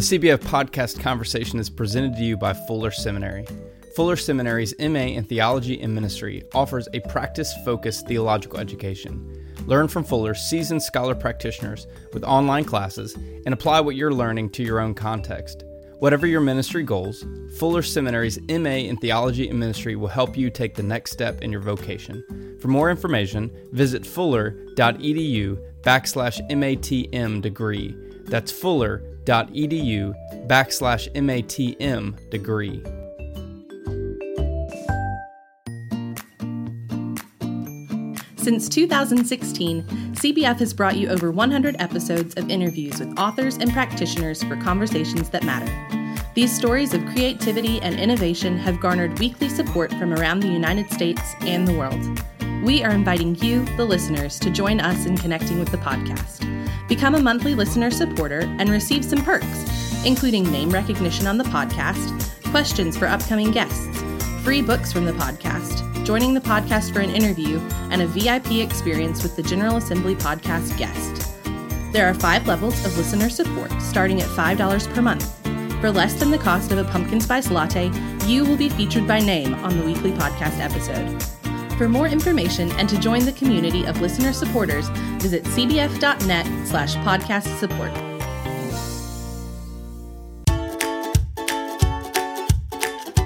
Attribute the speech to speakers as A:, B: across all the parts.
A: The CBF podcast conversation is presented to you by Fuller Seminary. Fuller Seminary's MA in Theology and Ministry offers a practice focused theological education. Learn from Fuller's seasoned scholar practitioners with online classes and apply what you're learning to your own context. Whatever your ministry goals, Fuller Seminary's MA in Theology and Ministry will help you take the next step in your vocation. For more information, visit fuller.edu backslash MATM degree. That's fuller.edu backslash MATM degree.
B: Since 2016, CBF has brought you over 100 episodes of interviews with authors and practitioners for conversations that matter. These stories of creativity and innovation have garnered weekly support from around the United States and the world. We are inviting you, the listeners, to join us in connecting with the podcast. Become a monthly listener supporter and receive some perks, including name recognition on the podcast, questions for upcoming guests, free books from the podcast, joining the podcast for an interview, and a VIP experience with the General Assembly podcast guest. There are five levels of listener support, starting at $5 per month. For less than the cost of a pumpkin spice latte, you will be featured by name on the weekly podcast episode. For more information and to join the community of listener supporters, visit cbf.net slash podcast support.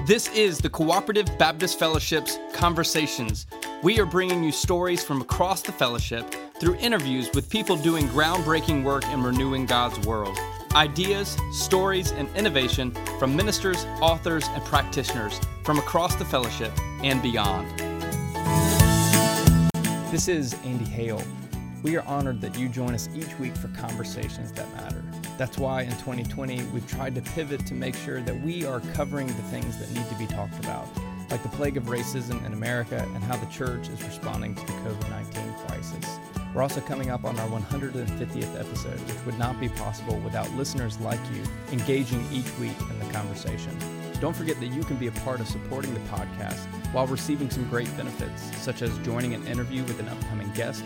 A: This is the Cooperative Baptist Fellowship's Conversations. We are bringing you stories from across the fellowship through interviews with people doing groundbreaking work in renewing God's world. Ideas, stories, and innovation from ministers, authors, and practitioners from across the fellowship and beyond. This is Andy Hale. We are honored that you join us each week for conversations that matter. That's why in 2020 we've tried to pivot to make sure that we are covering the things that need to be talked about, like the plague of racism in America and how the church is responding to the COVID 19 crisis. We're also coming up on our 150th episode, which would not be possible without listeners like you engaging each week in the conversation. Don't forget that you can be a part of supporting the podcast while receiving some great benefits, such as joining an interview with an upcoming guest,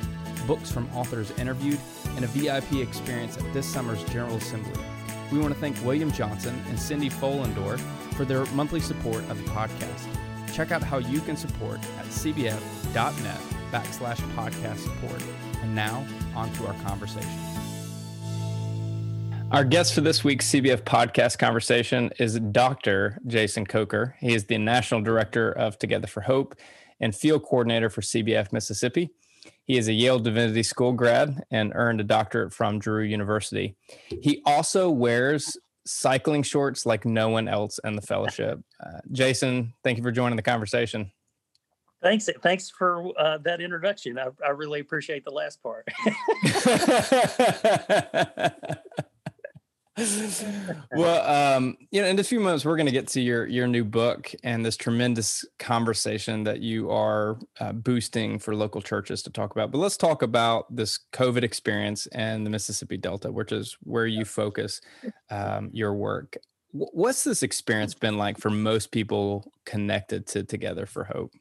A: books from authors interviewed, and a VIP experience at this summer's General Assembly. We want to thank William Johnson and Cindy Follendorf for their monthly support of the podcast. Check out how you can support at cbf.net backslash podcast support. And now, on to our conversation. Our guest for this week's CBF podcast conversation is Dr. Jason Coker. He is the National Director of Together for Hope and Field Coordinator for CBF Mississippi. He is a Yale Divinity School grad and earned a doctorate from Drew University. He also wears cycling shorts like no one else in the fellowship. Uh, Jason, thank you for joining the conversation.
C: Thanks. Thanks for uh, that introduction. I, I really appreciate the last part.
A: well, um, you know, in a few moments, we're going to get to your your new book and this tremendous conversation that you are uh, boosting for local churches to talk about. But let's talk about this COVID experience and the Mississippi Delta, which is where you focus um, your work. What's this experience been like for most people connected to Together for Hope?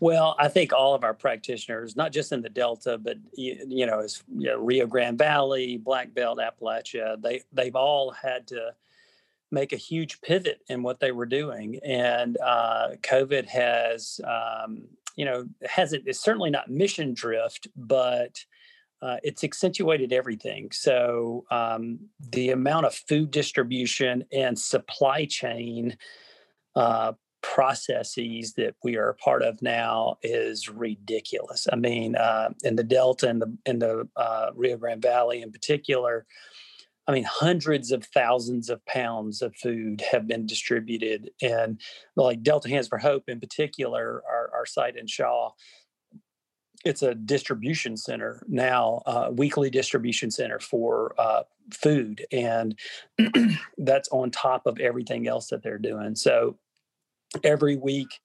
C: Well, I think all of our practitioners, not just in the Delta, but you, you know, as you know, Rio Grande Valley, Black Belt, Appalachia, they they've all had to make a huge pivot in what they were doing, and uh, COVID has, um, you know, hasn't. It's certainly not mission drift, but uh, it's accentuated everything. So um, the amount of food distribution and supply chain uh, processes that we are a part of now is ridiculous. I mean, uh, in the Delta and the in the uh, Rio Grande Valley in particular, I mean, hundreds of thousands of pounds of food have been distributed, and like Delta Hands for Hope in particular, our, our site in Shaw. It's a distribution center now, uh, weekly distribution center for uh, food, and that's on top of everything else that they're doing. So every week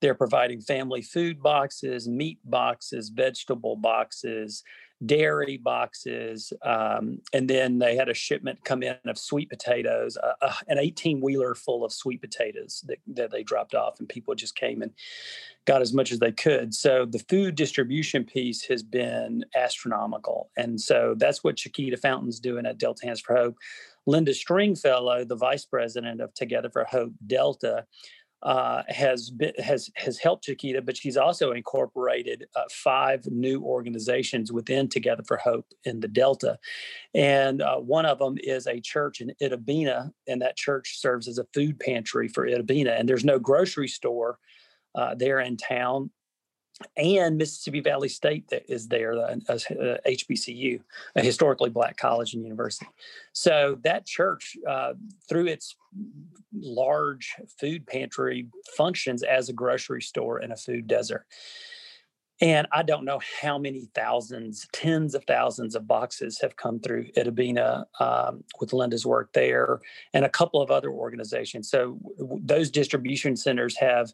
C: they're providing family food boxes meat boxes vegetable boxes dairy boxes, um, and then they had a shipment come in of sweet potatoes, uh, uh, an 18 wheeler full of sweet potatoes that, that they dropped off, and people just came and got as much as they could. So the food distribution piece has been astronomical, and so that's what Chiquita Fountain's doing at Delta Hands for Hope. Linda Stringfellow, the vice president of Together for Hope Delta, uh, has been, has has helped Chiquita, but she's also incorporated uh, five new organizations within Together for Hope in the Delta, and uh, one of them is a church in Itta Bena, and that church serves as a food pantry for Itta Bena. And there's no grocery store uh, there in town, and Mississippi Valley State that is there, a, a HBCU, a historically black college and university. So that church, uh, through its large food pantry, functions as a grocery store and a food desert. And I don't know how many thousands, tens of thousands of boxes have come through Itta Bena um, with Linda's work there and a couple of other organizations. So w- those distribution centers have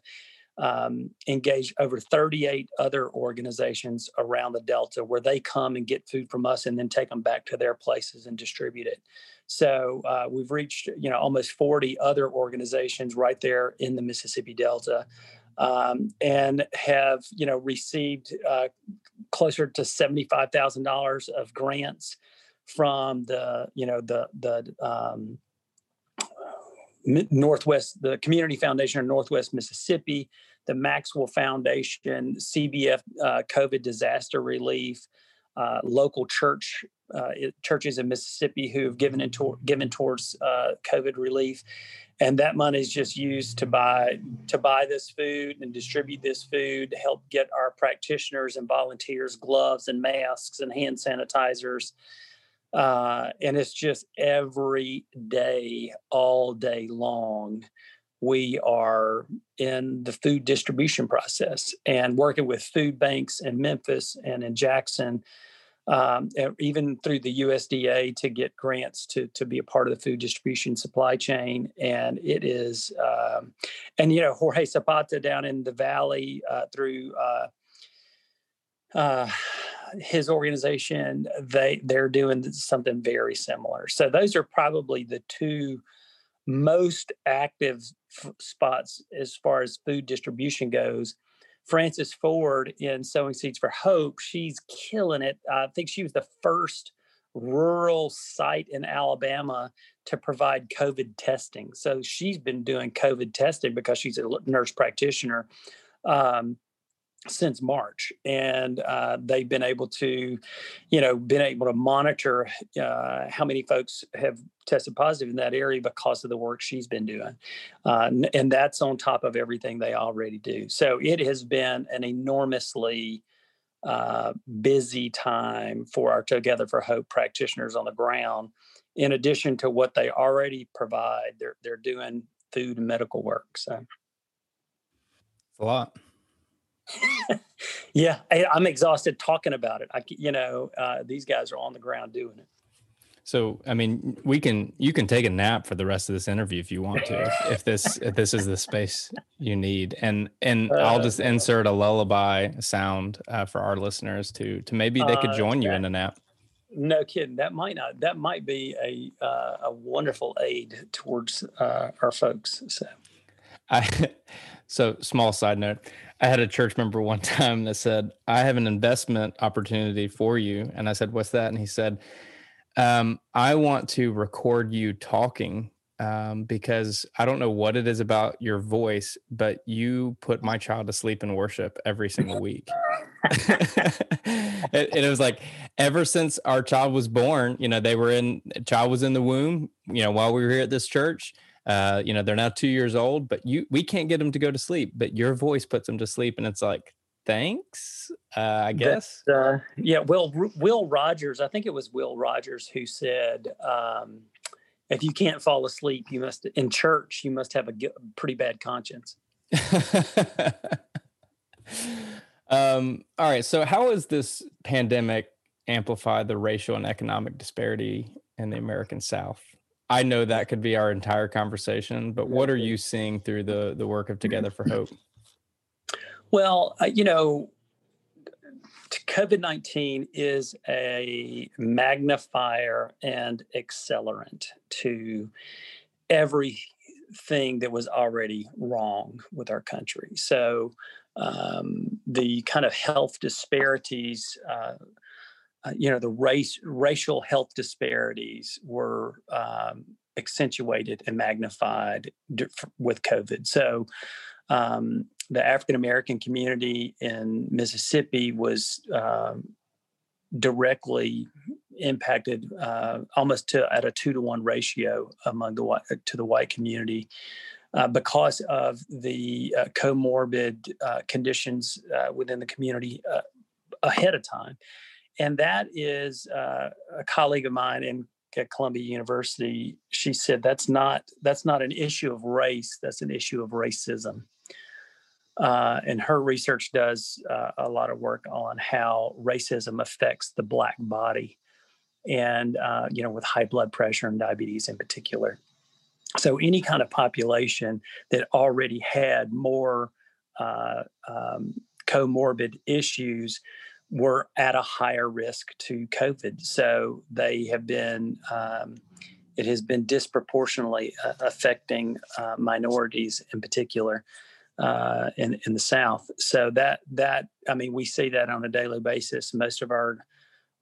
C: um, engaged over 38 other organizations around the Delta where they come and get food from us and then take them back to their places and distribute it. So uh, we've reached, you know, almost 40 other organizations right there in the Mississippi Delta. Um, and have you know received uh, closer to seventy five thousand dollars of grants from the you know the the um, Northwest, the Community Foundation of Northwest Mississippi, the Maxwell Foundation, CBF uh, COVID Disaster Relief, uh, local church uh, churches in Mississippi who have given into, given towards uh, COVID relief, and that money is just used to buy to buy this food and distribute this food, to help get our practitioners and volunteers gloves and masks and hand sanitizers uh, and it's just every day, all day long, we are in the food distribution process and working with food banks in Memphis and in Jackson, um, even through the USDA to get grants to to be a part of the food distribution supply chain. And it is, um, and you know, Jorge Zapata down in the valley uh, through. Uh, uh, his organization they they're doing something very similar. So those are probably the two most active f- spots as far as food distribution goes. Frances ford in sowing seeds for hope she's killing it. I think she was the first rural site in alabama to provide covid testing. So she's been doing covid testing because she's a nurse practitioner. Um, since March, and uh, they've been able to, you know, been able to monitor uh, how many folks have tested positive in that area because of the work she's been doing, uh, and that's on top of everything they already do. So it has been an enormously uh, busy time for our Together for Hope practitioners on the ground. In addition to what they already provide, they're they're doing food and medical work. So, it's
A: a lot
C: yeah, I, am exhausted talking about it. I, you know, uh, these guys are on the ground doing it.
A: So, I mean, we can you can take a nap for the rest of this interview if you want to, if this if this is the space you need, and and uh, I'll just insert a lullaby sound uh, for our listeners to to maybe they could uh, join you in a nap.
C: No kidding. That might not. That might be a uh, a wonderful aid towards uh, our folks. So,
A: I so small side note. I had a church member one time that said, I have an investment opportunity for you. And I said, What's that? And he said, um, I want to record you talking um, because I don't know what it is about your voice, but you put my child to sleep in worship every single week. and it was like ever since our child was born, you know, they were in child was in the womb, you know, while we were here at this church uh, you know, they're now two years old, but you we can't get them to go to sleep. But your voice puts them to sleep, and it's like, thanks, uh, I guess.
C: uh, yeah, Will Will Rogers. I think it was Will Rogers who said, um, "If you can't fall asleep, you must in church. You must have a pretty bad conscience."
A: um, all right. So, how has this pandemic amplified the racial and economic disparity in the American South? I know that could be our entire conversation, but what are you seeing through the the work of Together for Hope?
C: Well, uh, you know, COVID 19 is a magnifier and accelerant to everything that was already wrong with our country. So, um, the kind of health disparities, uh, uh, you know, the race, racial health disparities were um, accentuated and magnified with COVID. So, um, the African American community in Mississippi was um, directly impacted uh, almost to at a two to one ratio among the white to the white community uh, because of the uh, comorbid uh, conditions uh, within the community uh, ahead of time, and that is a colleague of mine in at Columbia University. She said that's not that's not an issue of race. That's an issue of racism. Uh, and her research does uh, a lot of work on how racism affects the black body and uh, you know with high blood pressure and diabetes in particular so any kind of population that already had more uh, um, comorbid issues were at a higher risk to covid so they have been um, it has been disproportionately uh, affecting uh, minorities in particular uh, in in the South. So that that I mean, we see that on a daily basis. Most of our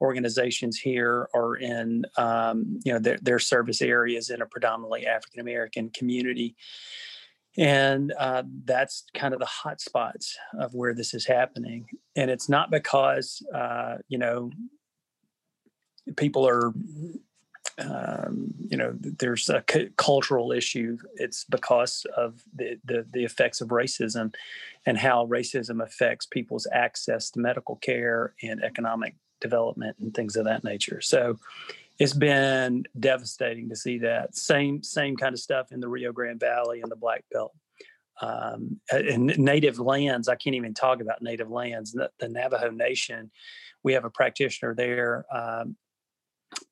C: organizations here are in um, you know their, their service areas in a predominantly African American community. And uh, that's kind of the hot spots of where this is happening. And it's not because, uh, you know, people are um, you know there's a c- cultural issue. It's because of the, the, the effects of racism and how racism affects people's access to medical care and economic development and things of that nature. So it's been devastating to see that. Same same kind of stuff in the rio grande valley and the black belt um, native lands i can't even talk about native lands the, the navajo nation. We have a practitioner there um,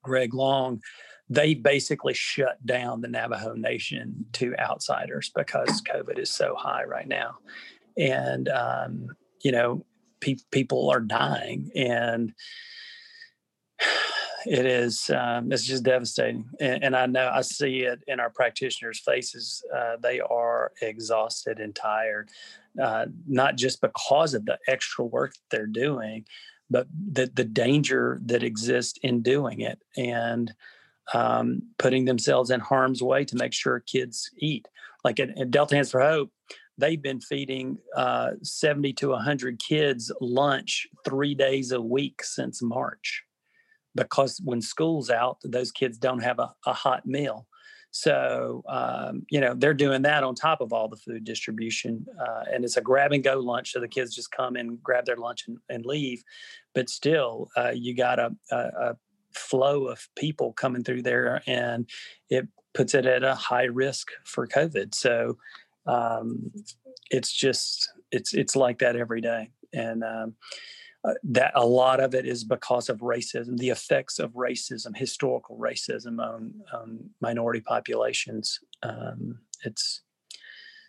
C: Greg Long, they basically shut down the Navajo Nation to outsiders because COVID is so high right now. And, um, you know, pe- people are dying. And it is, um, it's just devastating. And, and, I know I see it in our practitioners' faces. Uh, they are exhausted and tired, uh, not just because of the extra work they're doing, but the the danger that exists in doing it and um, putting themselves in harm's way to make sure kids eat. Like at, at Delta Hands for Hope, they've been feeding uh, 70 to 100 kids lunch three days a week since March because when school's out, those kids don't have a, a hot meal. So, um, you know, they're doing that on top of all the food distribution. Uh, and it's a grab and go lunch. So the kids just come and grab their lunch and, and leave. But still, uh, you got a, a, a flow of people coming through there and it puts it at a high risk for COVID. So um, it's just, it's, it's like that every day. And, um, uh, that a lot of it is because of racism, the effects of racism, historical racism on, on minority populations. Um, it's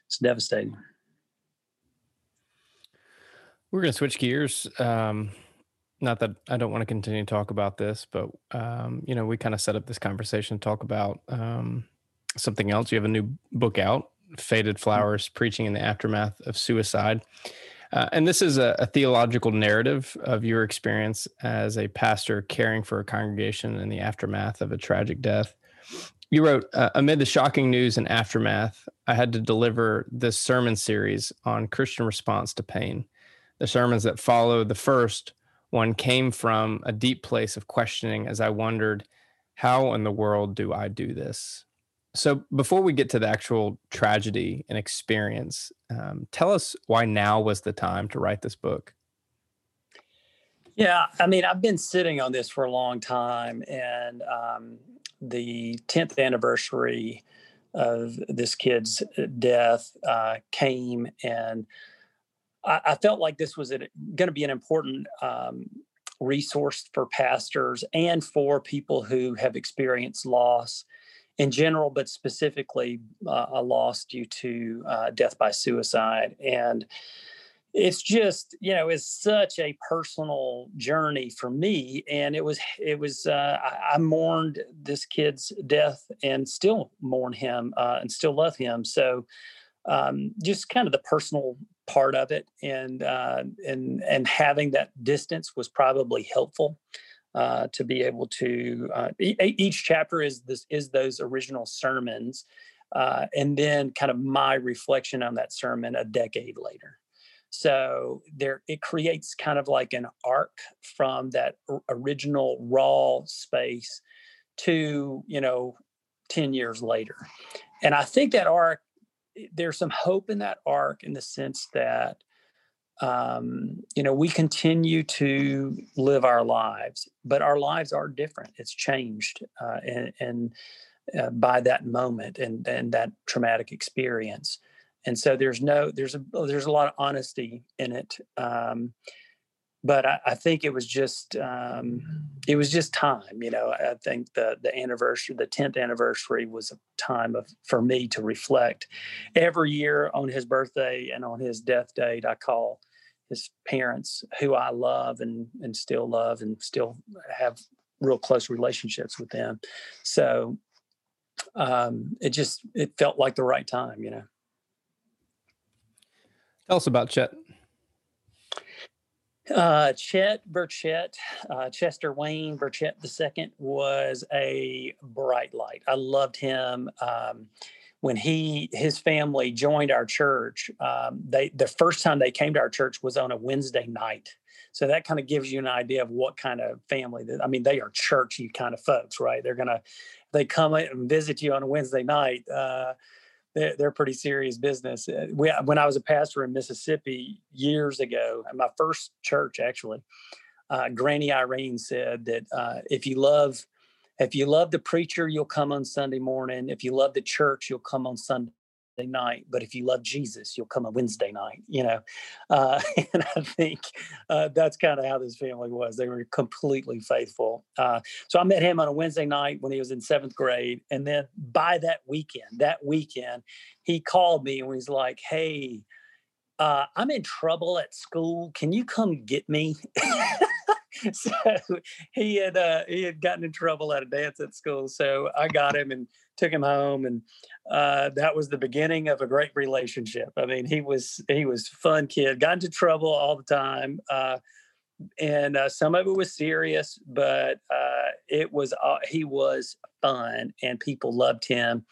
C: it's devastating.
A: We're going to switch gears. Um, not that I don't want to continue to talk about this, but um, you know, we kind of set up this conversation to talk about um, something else. You have a new book out, "Faded Flowers: Preaching in the Aftermath of Suicide." Uh, and this is a, a, theological narrative of your experience as a pastor caring for a congregation in the aftermath of a tragic death. You wrote, uh, Amid the shocking news and aftermath, I had to deliver this sermon series on Christian response to pain. The sermons that followed the first one came from a deep place of questioning as I wondered, how in the world do I do this? So, before we get to the actual tragedy and experience, um, tell us why now was the time to write this book.
C: Yeah, I mean, I've been sitting on this for a long time, and um, the 10th anniversary of this kid's death uh, came, and I, I, felt like this was going to be an important um, resource for pastors and for people who have experienced loss in general, but specifically uh, a loss due to uh, death by suicide. And it's just you know it's such a personal journey for me. And it was it was uh, I, I, mourned this kid's death and still mourn him uh, and still love him. So um, just kind of the personal part of it. And uh, and and having that distance was probably helpful uh, to be able to uh, e- each chapter is this is those original sermons uh, and then kind of my reflection on that sermon a decade later. So there, it creates kind of like an arc from that original raw space to you know 10 years later. And i think that arc there's some hope in that arc in the sense that um, you know we continue to live our lives but our lives are different. It's changed uh, and, and uh, by that moment and and that traumatic experience. And so there's no there's a there's a lot of honesty in it um, but I, I, think it was just um, it was just time you know i think the the anniversary the 10th anniversary was a time of for me to reflect. Every year on his birthday and on his death date i call his parents who i love and and still love and still have real close relationships with them. So um, it just it felt like the right time you know.
A: Tell us about Chet.
C: Uh, Chet Burchett, uh, Chester Wayne Burchett II was a bright light. I loved him. Um, when he his family joined our church, um, they the first time they came to our church was on a Wednesday night. So that kind of gives you an idea of what kind of family that I mean, they are churchy kind of folks, right? They're gonna they come and visit you on a Wednesday night. Uh, they're, they're pretty serious business. Uh, we, when I was a pastor in Mississippi years ago, at my first church actually, uh, Granny Irene said that uh, if you love, if you love the preacher, you'll come on Sunday morning. If you love the church, you'll come on Sunday night, but if you love Jesus, you'll come a Wednesday night, you know. Uh, and I think uh, that's kind of how this family was. They were completely faithful. Uh, so I met him on a Wednesday night when he was in seventh grade. And then by that weekend, that weekend, he called me and he's like, hey, uh, I'm in trouble at school. Can you come get me? so he had uh, he had gotten in trouble at a dance at school. So I got him and took him home, and uh, that was the beginning of a great relationship. I mean, he was he was fun kid, got into trouble all the time, uh, and uh, some of it was serious, but uh, it was uh, he was fun, and people loved him.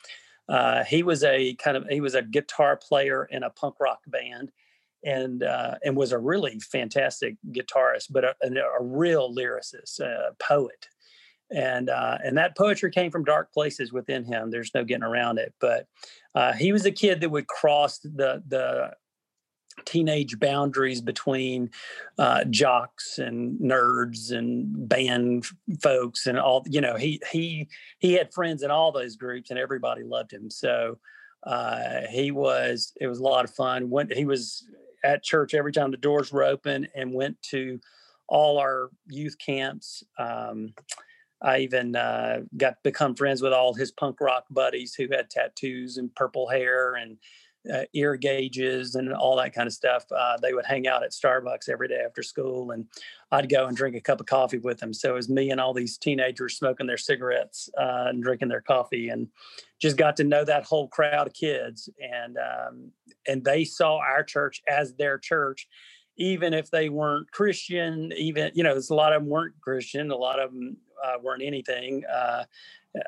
C: Uh, he was a kind of he was a guitar player in a punk rock band and and was a really fantastic guitarist, but a, a real lyricist, a poet, and uh, and that poetry came from dark places within him. There's no getting around it. But uh, he was a kid that would cross the the teenage boundaries between uh, jocks and nerds and band folks and all. You know, he he he had friends in all those groups, and everybody loved him. So uh, he was it was a lot of fun. When he was at church every time the doors were open and went to all our youth camps. Um, I even uh, got become friends with all his punk rock buddies who had tattoos and purple hair and uh, ear gauges and all that kind of stuff. Uh, they would hang out at Starbucks every day after school, and I'd go and drink a cup of coffee with them. So it was me and all these teenagers smoking their cigarettes uh, and drinking their coffee, and just got to know that whole crowd of kids. And um, and they saw our church as their church, even if they weren't Christian. Even you know, there's a lot of them weren't Christian. A lot of them uh, weren't anything. Uh,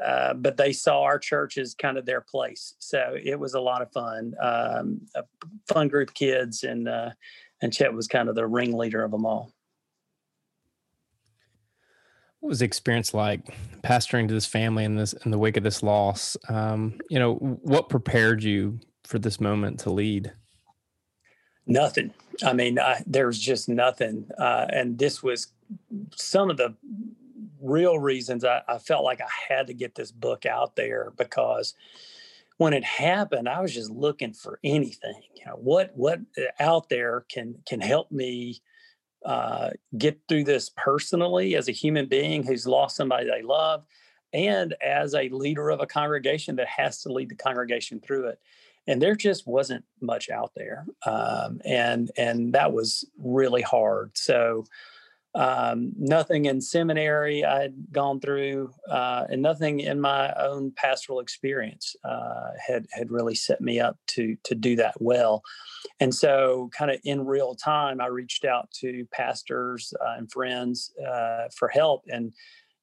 C: uh, but they saw our church as kind of their place. So it was a lot of fun, um, a fun group of kids, and uh, and Chet was kind of the ringleader of them all.
A: What was the experience like pastoring to this family in this in the wake of this loss? Um, you know, what prepared you for this moment to lead?
C: Nothing. I mean, I, there was just nothing, uh, and this was some of the real reasons I, I felt like I had to get this book out there because when it happened, I was just looking for anything. You know, what what uh, out there can can help me uh, get through this personally as a human being who's lost somebody they love, and as a leader of a congregation that has to lead the congregation through it. and there just wasn't much out there, um, and and that was really hard. So um, nothing in seminary I'd gone through, uh, and nothing in my own pastoral experience uh, had had really set me up to to do that well. And so, kind of in real time, I reached out to pastors uh, and friends uh, for help, and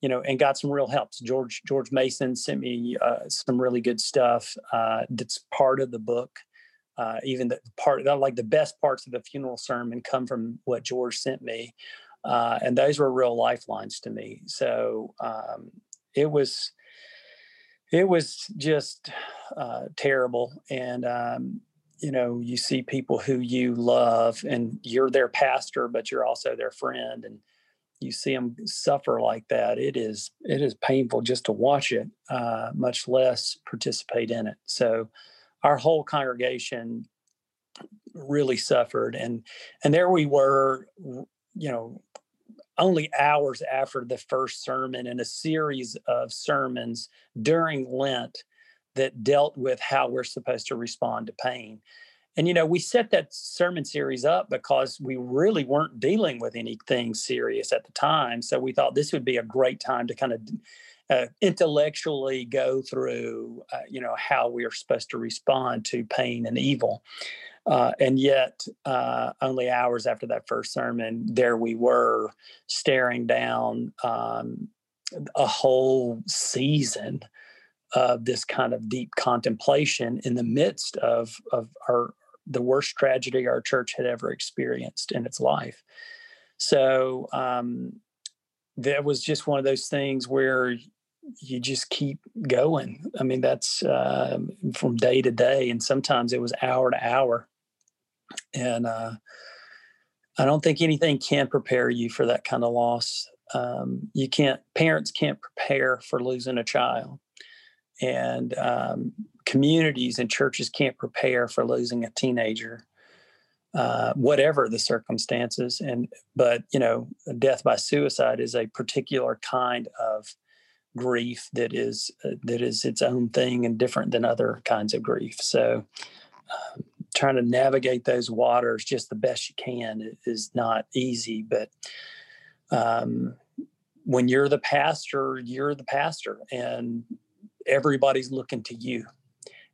C: you know, and got some real help. So George George Mason sent me uh, some really good stuff uh, that's part of the book. even the part, like the best parts of the funeral sermon, come from what George sent me. Uh, and those were real lifelines to me. So um, it was it was just uh, terrible. And um, you know, you see people who you love, and you're their pastor, but you're also their friend, and you see them suffer like that. It is it is painful just to watch it, uh, much less participate in it. So our whole congregation really suffered and and there we were you know only hours after the first sermon in a series of sermons during Lent that dealt with how we're supposed to respond to pain. And, you know, we set that sermon series up because we really weren't dealing with anything serious at the time. So we thought this would be a great time to kind of uh, intellectually go through, uh, you know, how we are supposed to respond to pain and evil. Uh, and yet, uh, only hours after that first sermon, there we were staring down um, a whole season of this kind of deep contemplation in the midst of, of our the worst tragedy our church had ever experienced in its life. So um, that was just one of those things where you just keep going. I mean, that's uh, from day to day, and sometimes it was hour to hour and uh, I don't think anything can prepare you for that kind of loss. Um, you can't, parents can't prepare for losing a child, and um, communities and churches can't prepare for losing a teenager. Uh, whatever the circumstances and but you know death by suicide is a particular kind of grief that is uh, that is its own thing and different than other kinds of grief so um, trying to navigate those waters just the best you can is not easy. But um, when you're the pastor, you're the pastor, and everybody's looking to you,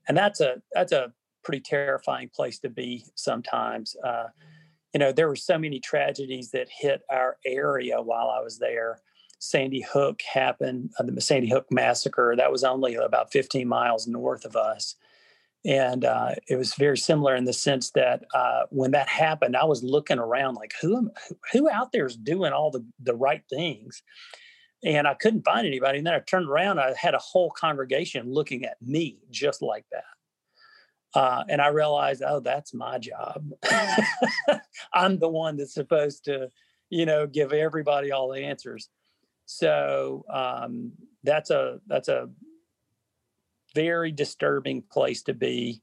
C: and that's a that's a pretty terrifying place to be sometimes. Uh, you know, there were so many tragedies that hit our area while I was there. Sandy Hook happened, uh, the Sandy Hook massacre. That was only about 15 miles north of us. And uh, it was very similar in the sense that uh, when that happened, I was looking around like, who am, who out there is doing all the, the right things? And I couldn't find anybody. And then I turned around, I had a whole congregation looking at me just like that. Uh, and I realized, oh, that's my job. I'm the one that's supposed to, you know, give everybody all the answers. So um, that's a that's a very disturbing place to be.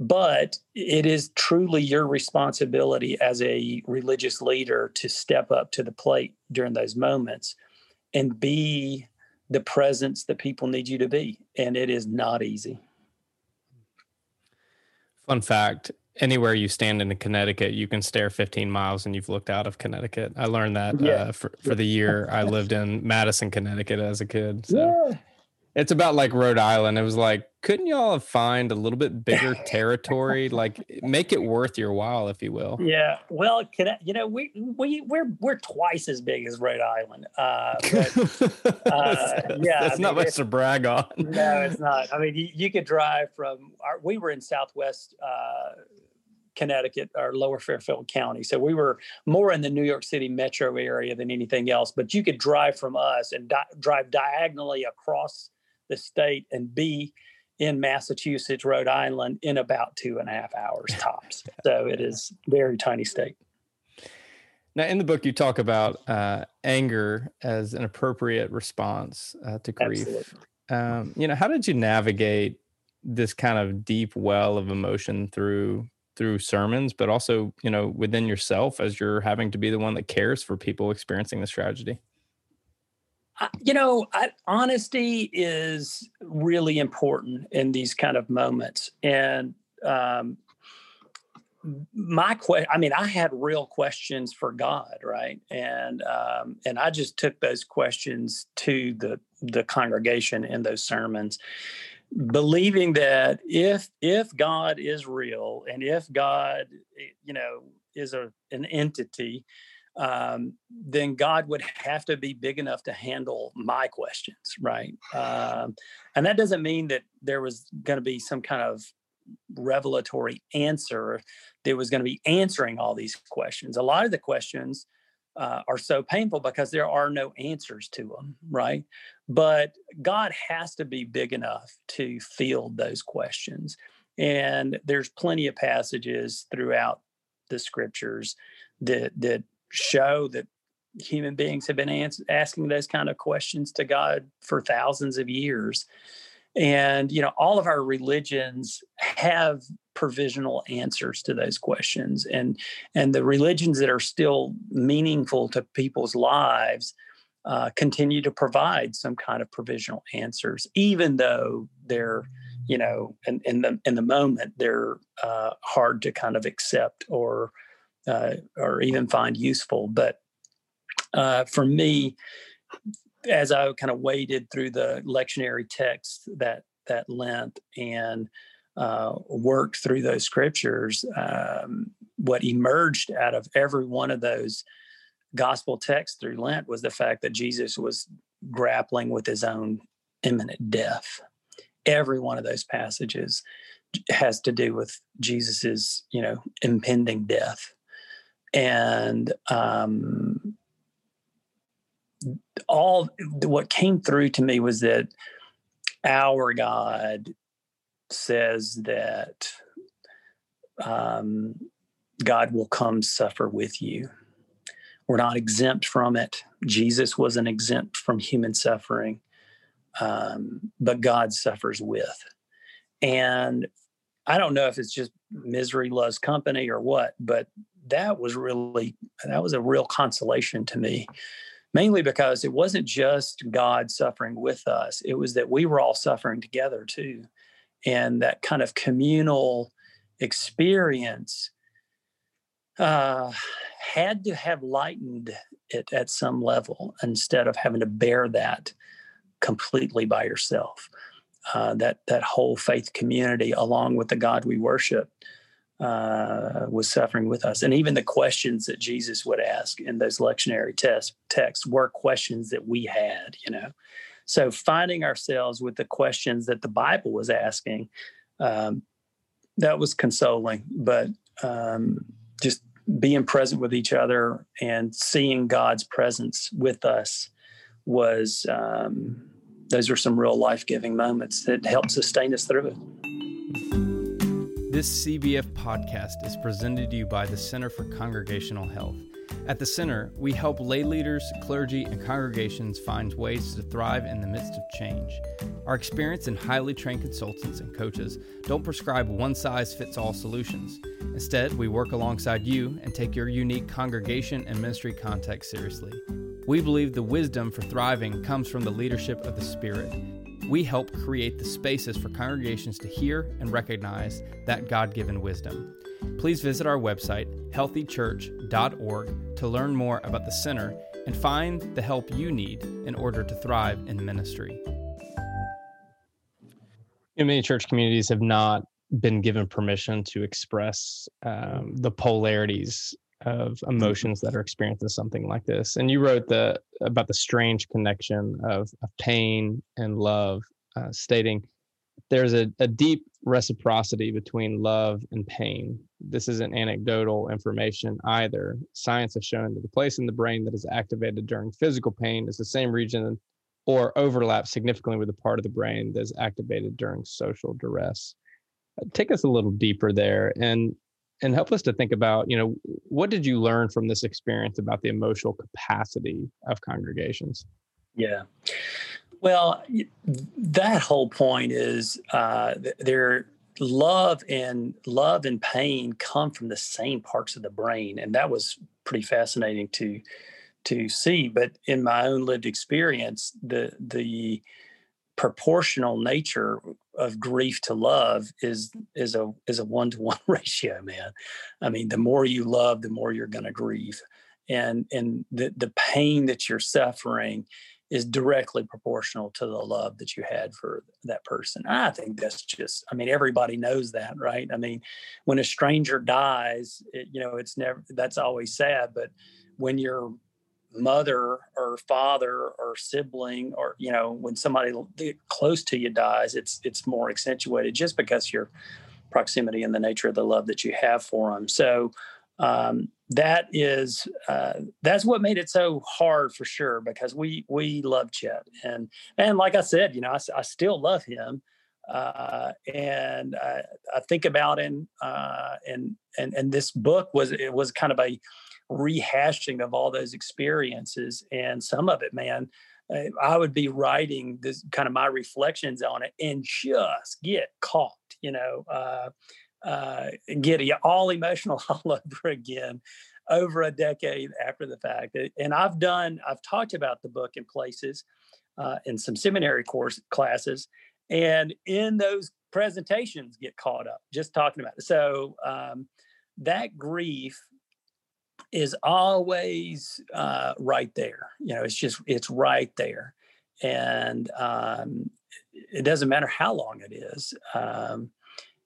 C: But it is truly your responsibility as a religious leader to step up to the plate during those moments and be the presence that people need you to be. And it is not easy.
A: Fun fact anywhere you stand in Connecticut, you can stare 15 miles and you've looked out of Connecticut. I learned that yeah. uh, for, for the year I lived in Madison, Connecticut as a kid. So. Yeah. It's about like Rhode Island. It was like, couldn't y'all find a little bit bigger territory? like, make it worth your while, if you will.
C: Yeah. Well, can I, you know, we we we're we're twice as big as Rhode Island. Uh, but,
A: uh, yeah, that's I mean, not much to brag on.
C: no, it's not. I mean, you, you could drive from. Our, we were in Southwest. Uh, Connecticut or Lower Fairfield County. So we were more in the New York City metro area than anything else. But you could drive from us and di- drive diagonally across the state and be in Massachusetts, Rhode Island in about two and a half hours tops. so it is very tiny state.
A: Now, in the book, you talk about uh, anger as an appropriate response uh, to grief. Um, you know, how did you navigate this kind of deep well of emotion through through sermons, but also, you know, within yourself as you're having to be the one that cares for people experiencing this tragedy?
C: You know, I, honesty is really important in these kind of moments. And um, my question i mean i had real questions for god right and um, and i just took those questions to the the congregation in those sermons believing that if if god is real and if god eh, you know is a an entity um, then god would have to be big enough to handle my questions right um, and that doesn't mean that there was going to be some kind of revelatory answer that was going to be answering all these questions. A lot of the questions uh, are so painful because there are no answers to them, right? But God has to be big enough to field those questions. And there's plenty of passages throughout the scriptures that that show that human beings have been ans- asking those kind of questions to God for thousands of years. And you know all of our religions have provisional answers to those questions. And and the religions that are still meaningful to people's lives uh, continue to provide some kind of provisional answers even though they're you know in, in the in the moment they're uh, hard to kind of accept or uh, or even find useful but uh, for me as I kind of waded through the lectionary text that that Lent and uh, worked through those scriptures, um, what emerged out of every one of those gospel texts through Lent was the fact that Jesus was grappling with his own imminent death. Every one of those passages has to do with Jesus's, you know, impending death, and um, all what came through to me was that our God says that um, God will come suffer with you. We're not exempt from it. Jesus wasn't exempt from human suffering, um, but God suffers with. And I don't know if it's just misery loves company or what, but that was really that was a real consolation to me mainly because it wasn't just God suffering with us, it was that we were all suffering together too. And that kind of communal experience uh, had to have lightened it at some level instead of having to bear that completely by yourself. Uh, that that whole faith community, along with the God we worship, uh, was suffering with us. And even the questions that Jesus would ask in those lectionary test, texts were questions that we had, you know. So finding ourselves with the questions that the Bible was asking, um, that was consoling. But um, just being present with each other and seeing God's presence with us was, um, those are some real life giving moments that help sustain us through it.
A: This CBF podcast is presented to you by the Center for Congregational Health. At the Center, we help lay leaders, clergy, and congregations find ways to thrive in the midst of change. Our experienced and highly trained consultants and coaches don't prescribe one size fits all solutions. Instead, we work alongside you and take your unique congregation and ministry context seriously. We believe the wisdom for thriving comes from the leadership of the Spirit we help create the spaces for congregations to hear and recognize that God given wisdom. Please visit our website, healthychurch.org, to learn more about the center and find the help you need in order to thrive in ministry.
D: Many church communities have not been given permission to express um, the polarities of emotions that are experiencing something like this. And you wrote the about the strange connection of, of pain and love, uh, stating there's a, a deep reciprocity between love and pain. This isn't anecdotal information either. Science has shown that the place in the brain that is activated during physical pain is the same region or overlaps significantly with the part of the brain that is activated during social duress. Take us a little deeper there and and help us to think about you know what did you learn from this experience about the emotional capacity of congregations?
C: Yeah. Well that whole point is uh, their love and love and pain come from the same parts of the brain and that was pretty fascinating to to see. But in my own lived experience the the proportional nature of grief to love is is a is a one to one ratio, man. I mean, the more you love, the more you're going to grieve, and and the the pain that you're suffering is directly proportional to the love that you had for that person. I think that's just, I mean, everybody knows that, right? I mean, when a stranger dies, it, you know, it's never, that's always sad. But when your mother or father or sibling, or, you know, when somebody close to you dies, it's, it's more accentuated just because your proximity and the nature of the love that you have for them. So, um, that is uh, that's what made it so hard for sure because we we love Chet and and like I said, you know, I, I still love him, uh, and I, I, think about him, uh, and and and this book was it was kind of a rehashing of all those experiences, and some of it, man. I would be writing this kind of my reflections on it and just get caught, you know, uh, uh, get all emotional all over again over a decade after the fact. And I've done, I've talked about the book in places, uh, in some seminary course classes, and in those presentations get caught up just talking about it. So um, that grief is always uh, right there. You know, it's just it's right there, and um, it doesn't matter how long it is. Um,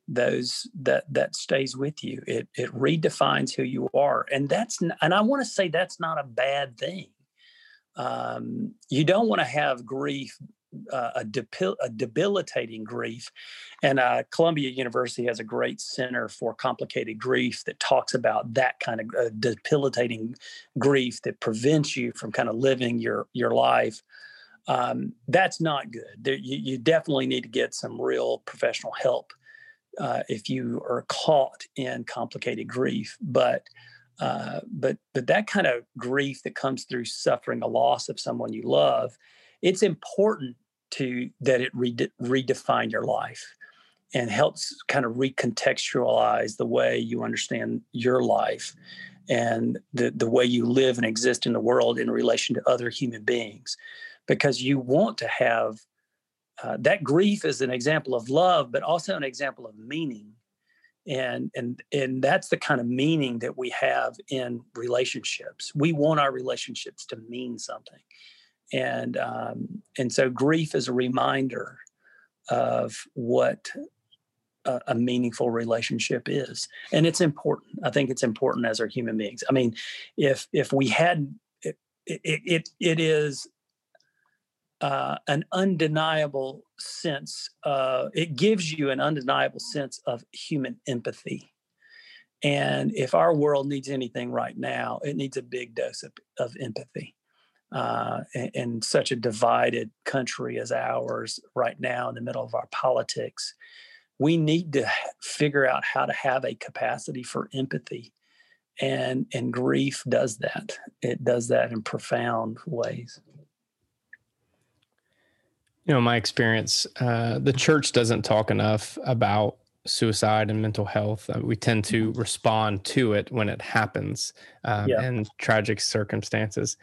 C: those that that stays with you it it redefines who you are and that's and i want to say that's not a bad thing um, you don't want to have grief uh, a, debil- a debilitating grief and uh, columbia university has a great center for complicated grief that talks about that kind of uh, debilitating grief that prevents you from kind of living your your life um, that's not good there, you, you definitely need to get some real professional help uh, if you are caught in complicated grief. But uh, but but that kind of grief that comes through suffering a loss of someone you love, it's important to that it re- redefine your life and helps kind of recontextualize the way you understand your life and the, the way you live and exist in the world in relation to other human beings because you want to have uh, that grief is an example of love, but also an example of meaning. And, and and that's the kind of meaning that we have in relationships. We want our relationships to mean something, and um, and so grief is a reminder of what a, a, meaningful relationship is, and it's important. I think it's important as our human beings. I mean, if if we had it, it, it, it is uh, an undeniable sense. Uh, it gives you an undeniable sense of human empathy. And if our world needs anything right now, it needs a big dose of, of empathy. Uh, in, in, such a divided country as ours right now, in the middle of our politics, we need to figure out how to have a capacity for empathy. And, and grief does that. It does that in profound ways
D: you know my experience uh, the church doesn't talk enough about suicide and mental health uh, we tend to mm-hmm. respond to it when it happens um, yeah. in tragic circumstances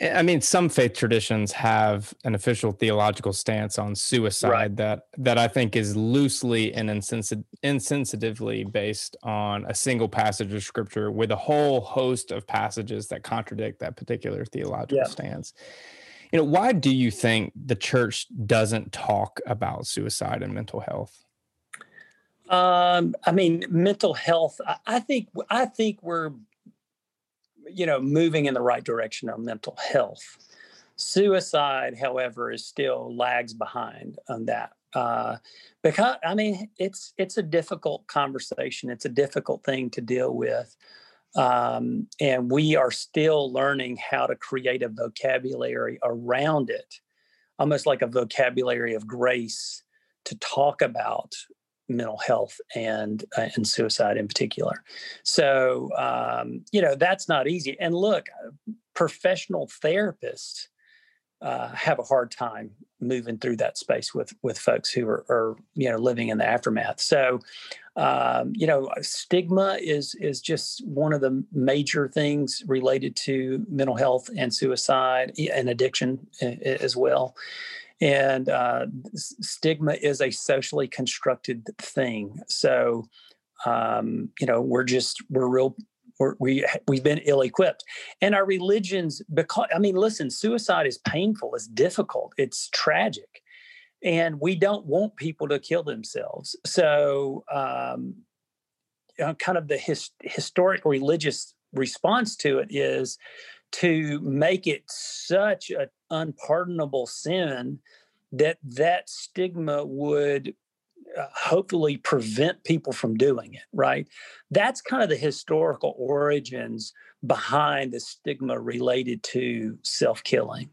D: i mean some faith traditions have an official theological stance on suicide right. that that i think is loosely and insensit- insensitively based on a single passage of scripture with a whole host of passages that contradict that particular theological yeah. stance you know why do you think the church doesn't talk about suicide and mental health
C: um, i mean mental health I, I think i think we're you know moving in the right direction on mental health. Suicide however is still lags behind on that uh, because i mean it's it's a difficult conversation. It's a difficult thing to deal with um, and we are still learning how to create a vocabulary around it, almost like a vocabulary of grace to talk about mental health and uh, and suicide in particular. So um, you know that's not easy. And look, professional therapists uh, have a hard time moving through that space with with folks who are, are you know living in the aftermath. So, um, you know, stigma is is just one of the major things related to mental health and suicide and addiction as well. And uh, stigma is a socially constructed thing. So, um, you know, we're just we're real. We're, we we've been ill-equipped, and our religions. Because I mean, listen, suicide is painful. It's difficult. It's tragic, and we don't want people to kill themselves. So, um, kind of the his, historic religious response to it is to make it such an unpardonable sin that that stigma would uh, hopefully prevent people from doing it right that's kind of the historical origins behind the stigma related to self-killing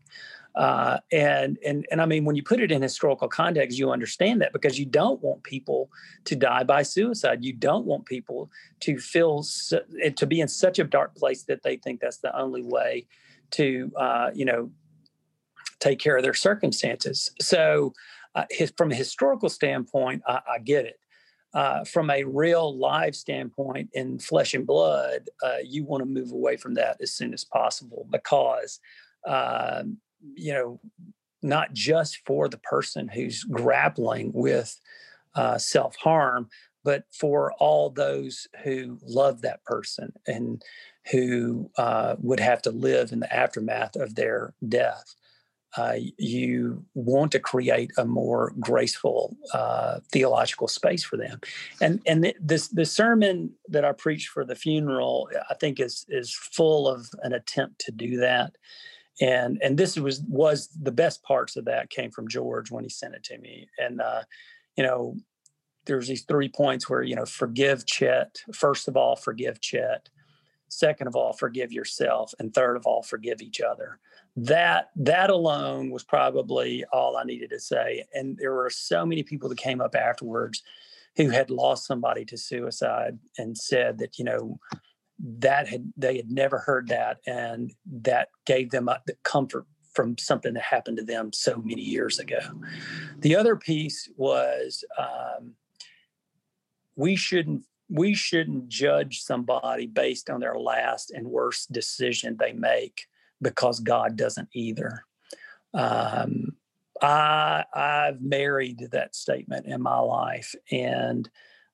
C: uh, and and and I mean, when you put it in historical context, you understand that because you don't want people to die by suicide. You don't want people to feel so, to be in such a dark place that they think that's the only way to uh, you know take care of their circumstances. So, uh, his, from a historical standpoint, I, I get it. Uh, from a real live standpoint in flesh and blood, uh, you want to move away from that as soon as possible because um, you know, not just for the person who's grappling with uh, self harm, but for all those who love that person and who uh, would have to live in the aftermath of their death. Uh, you want to create a more graceful uh, theological space for them, and and th- this the sermon that I preached for the funeral, I think is is full of an attempt to do that and and this was was the best parts of that came from George when he sent it to me, and uh, you know, there's these three points where you know, forgive Chet. First of all, forgive Chet. Second of all, forgive yourself, and third of all, forgive each other. That that alone was probably all I needed to say. And there were so many people that came up afterwards who had lost somebody to suicide and said that you know that had they had never heard that and that gave them the comfort from something that happened to them so many years ago the other piece was um, we shouldn't we shouldn't judge somebody based on their last and worst decision they make because god doesn't either um, I, I've married that statement in my life and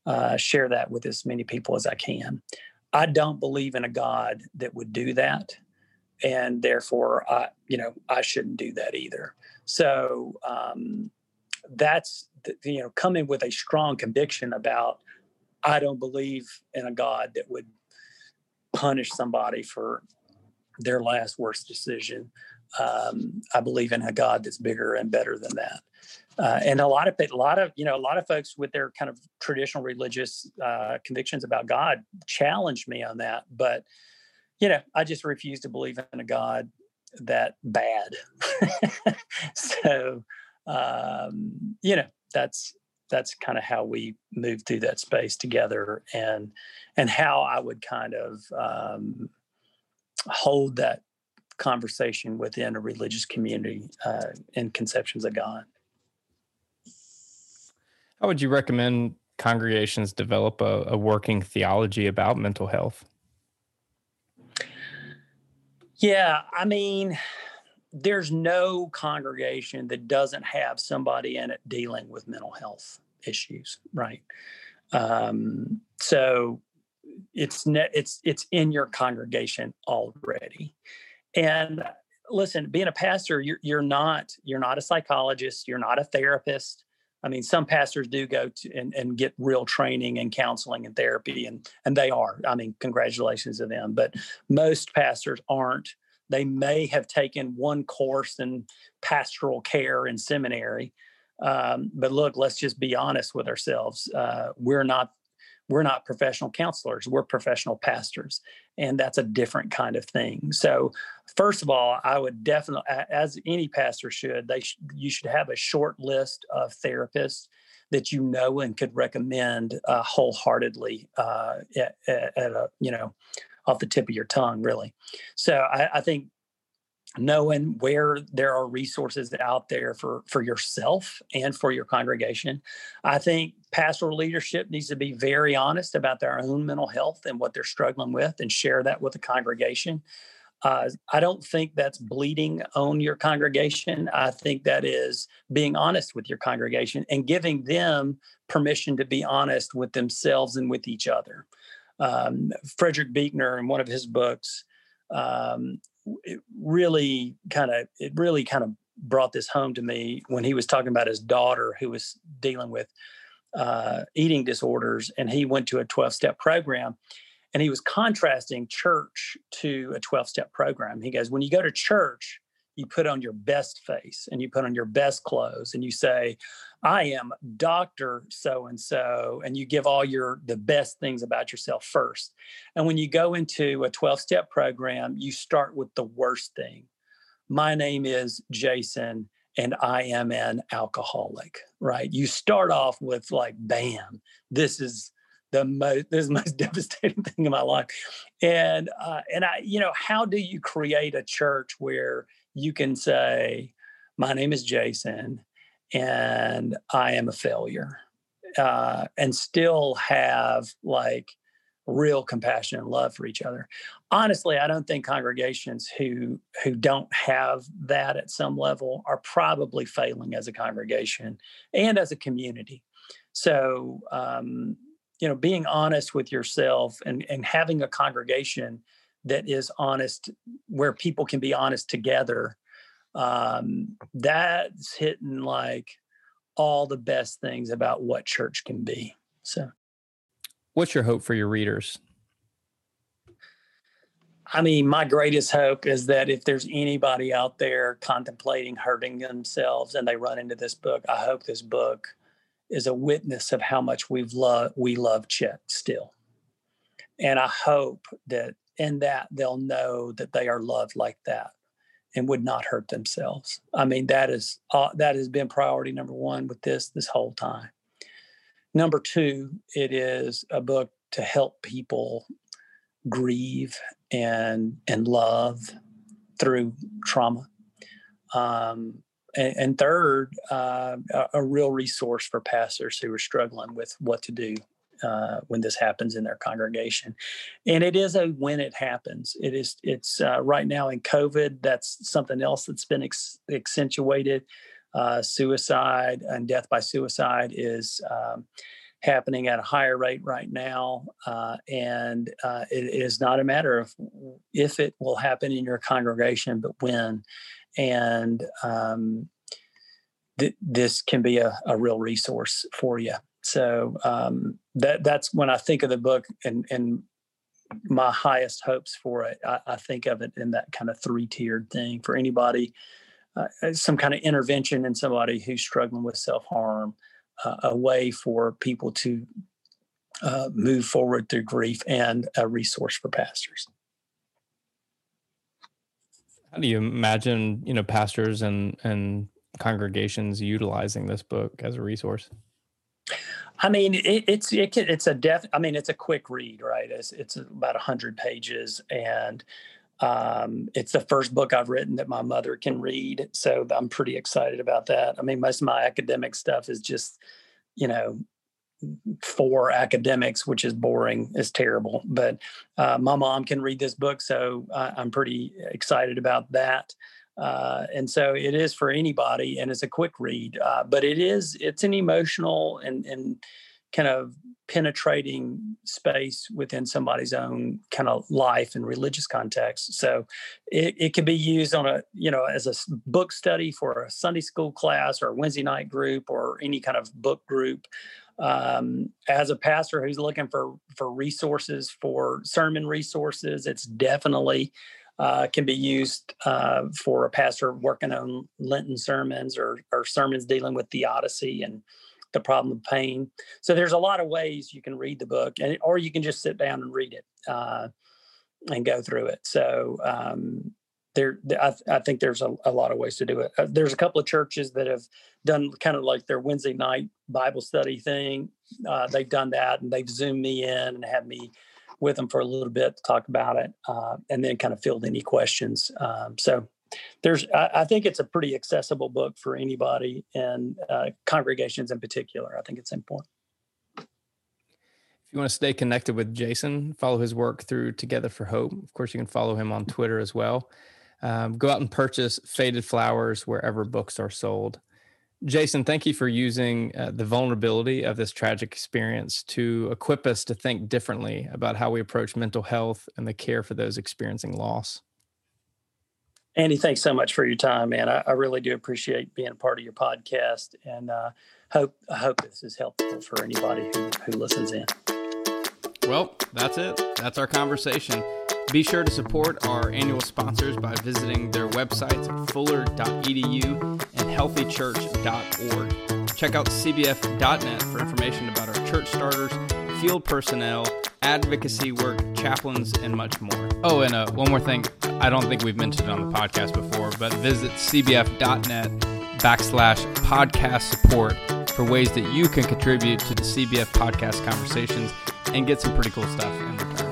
C: uh, share that with as many people as I can. I don't believe in a God that would do that. And therefore, I, you know, I shouldn't do that either. So um, that's, the, you know, coming with a strong conviction about, I don't believe in a God that would punish somebody for their last worst decision. Um, I believe in a God that's bigger and better than that. Uh, and a lot of a lot of you know a lot of folks with their kind of traditional religious uh, convictions about God challenged me on that, but you know I just refuse to believe in a God that bad. so um, you know that's that's kind of how we move through that space together, and and how I would kind of um, hold that conversation within a religious community uh, and conceptions of God.
D: How would you recommend congregations develop a, a working theology about mental health?
C: Yeah, I mean, there's no congregation that doesn't have somebody in it dealing with mental health issues, right? Um, so it's ne- it's it's in your congregation already. And listen, being a pastor, you're you're not you're not a psychologist, you're not a therapist, I mean, some pastors do go to and, and get real training and counseling and therapy, and and they are. I mean, congratulations to them. But most pastors aren't. They may have taken one course in pastoral care in seminary, um, but look, let's just be honest with ourselves. Uh, we're not we're not professional counselors we're professional pastors and that's a different kind of thing so first of all i would definitely as any pastor should they sh- you should have a short list of therapists that you know and could recommend uh, wholeheartedly uh, at, at, a you know off the tip of your tongue really so I, I think knowing where there are resources out there for for yourself and for your congregation i think pastoral leadership needs to be very honest about their own mental health and what they're struggling with and share that with the congregation Uh, I don't think that's bleeding on your congregation. I think that is being honest with your congregation and giving them permission to be honest with themselves and with each other. Um, Frederick Buechner, in one of his books, um, it really kind of it really kind of brought this home to me when he was talking about his daughter who was dealing with uh, eating disorders, and he went to a 12 step program and he was contrasting church to a 12 step program. He goes, When you go to church, you put on your best face and you put on your best clothes and you say, I am Dr. So and so, and you give all your the best things about yourself first. And when you go into a 12 step program, you start with the worst thing. My name is Jason and I am an alcoholic, right? You start off with like, bam, this is the most this is the most devastating thing in my life and uh, and i you know how do you create a church where you can say my name is jason and i am a failure uh, and still have like real compassion and love for each other. Honestly i don't think congregations who who don't have that at some level are probably failing as a congregation and as a community. So um, you know being honest with yourself and and having a congregation that is honest where people can be honest together um that's hitting like all the best things about what church can be so
A: what's your hope for your readers
C: I mean, my greatest hope is that if there's anybody out there contemplating hurting themselves and they run into this book, I hope this book is a witness of how much we've loved we love Chet still. And I hope that in that they'll know that they are loved like that and would not hurt themselves. I mean, that is uh, that has been priority number one with this this whole time. Number two, it is a book to help people grieve and and love through trauma. Um, and, and third, uh, a, a, real resource for pastors who are struggling with what to do uh, when this happens in their congregation. And it is a when it happens. It is. It's uh, right now in COVID. That's something else that's been ex- accentuated. Uh, suicide and death by suicide is. Um, happening at a higher rate right now. Uh, and uh, it, it is not a matter of if it will happen in your congregation, but when and um, th- this can be a, a, real resource for you. So um, that that's when I think of the book and and my highest hopes for it. I, I think of it in that kind of three tiered thing for anybody, uh, some kind of intervention in somebody who's struggling with self harm, uh, a way for people to uh, move forward through grief, and a resource for pastors.
A: How do you imagine, you know, pastors and and congregations utilizing this book as a resource?
C: I mean, it, it's it can, it's a def. I mean, it's a quick read, right? It's it's about hundred pages, and um, it's the first book I've written that my mother can read. So I'm pretty excited about that. I mean, most of my academic stuff is just, you know, for academics, which is boring, is terrible. But uh, my mom can read this book, so I, am pretty excited about that. Uh, and so it is for anybody, and it's a quick read. Uh, but it is it's an emotional and and kind of penetrating space within somebody's own kind of life and religious context. So it, it can be used on a, you know, as a book study for a Sunday school class or a Wednesday night group or any kind of book group um, as a pastor who's looking for for resources for sermon resources it's definitely uh, can be used uh, for a pastor working on lenten sermons or, or sermons dealing with theodicy and the problem of pain. So there's a lot of ways you can read the book and or you can just sit down and read it uh, and go through it. So um, there I, I, think there's a, a, lot of ways to do it. Uh, there's a couple of churches that have done kind of like their wednesday night bible study thing. Uh, they've done that and they've zoomed me in and had me with them for a little bit to talk about it uh, and then kind of filled any questions um, so there's I, I, think it's a pretty accessible book for anybody and uh, congregations in particular i think it's important
A: If you want to stay connected with Jason, follow his work through Together for Hope. Of course, you can follow him on Twitter as well. Um, go out and purchase Faded Flowers wherever books are sold. Jason, thank you for using uh, the vulnerability of this tragic experience to equip us to think differently about how we approach mental health and the care for those experiencing loss.
C: Andy, thanks so much for your time, man. I, I really do appreciate being a part of your podcast, and uh, hope I hope this is helpful for anybody who, who listens in.
A: Well, that's it. That's our conversation. Be sure to support our annual sponsors by visiting their websites at fuller.edu and healthychurch.org. Check out cbf.net for information about our church starters, field personnel, advocacy work, chaplains, and much more. Oh, and uh, one more thing. I don't think we've mentioned it on the podcast before, but visit cbf.net backslash podcast support for ways that you can contribute to the CBF podcast conversations and get some pretty cool stuff in the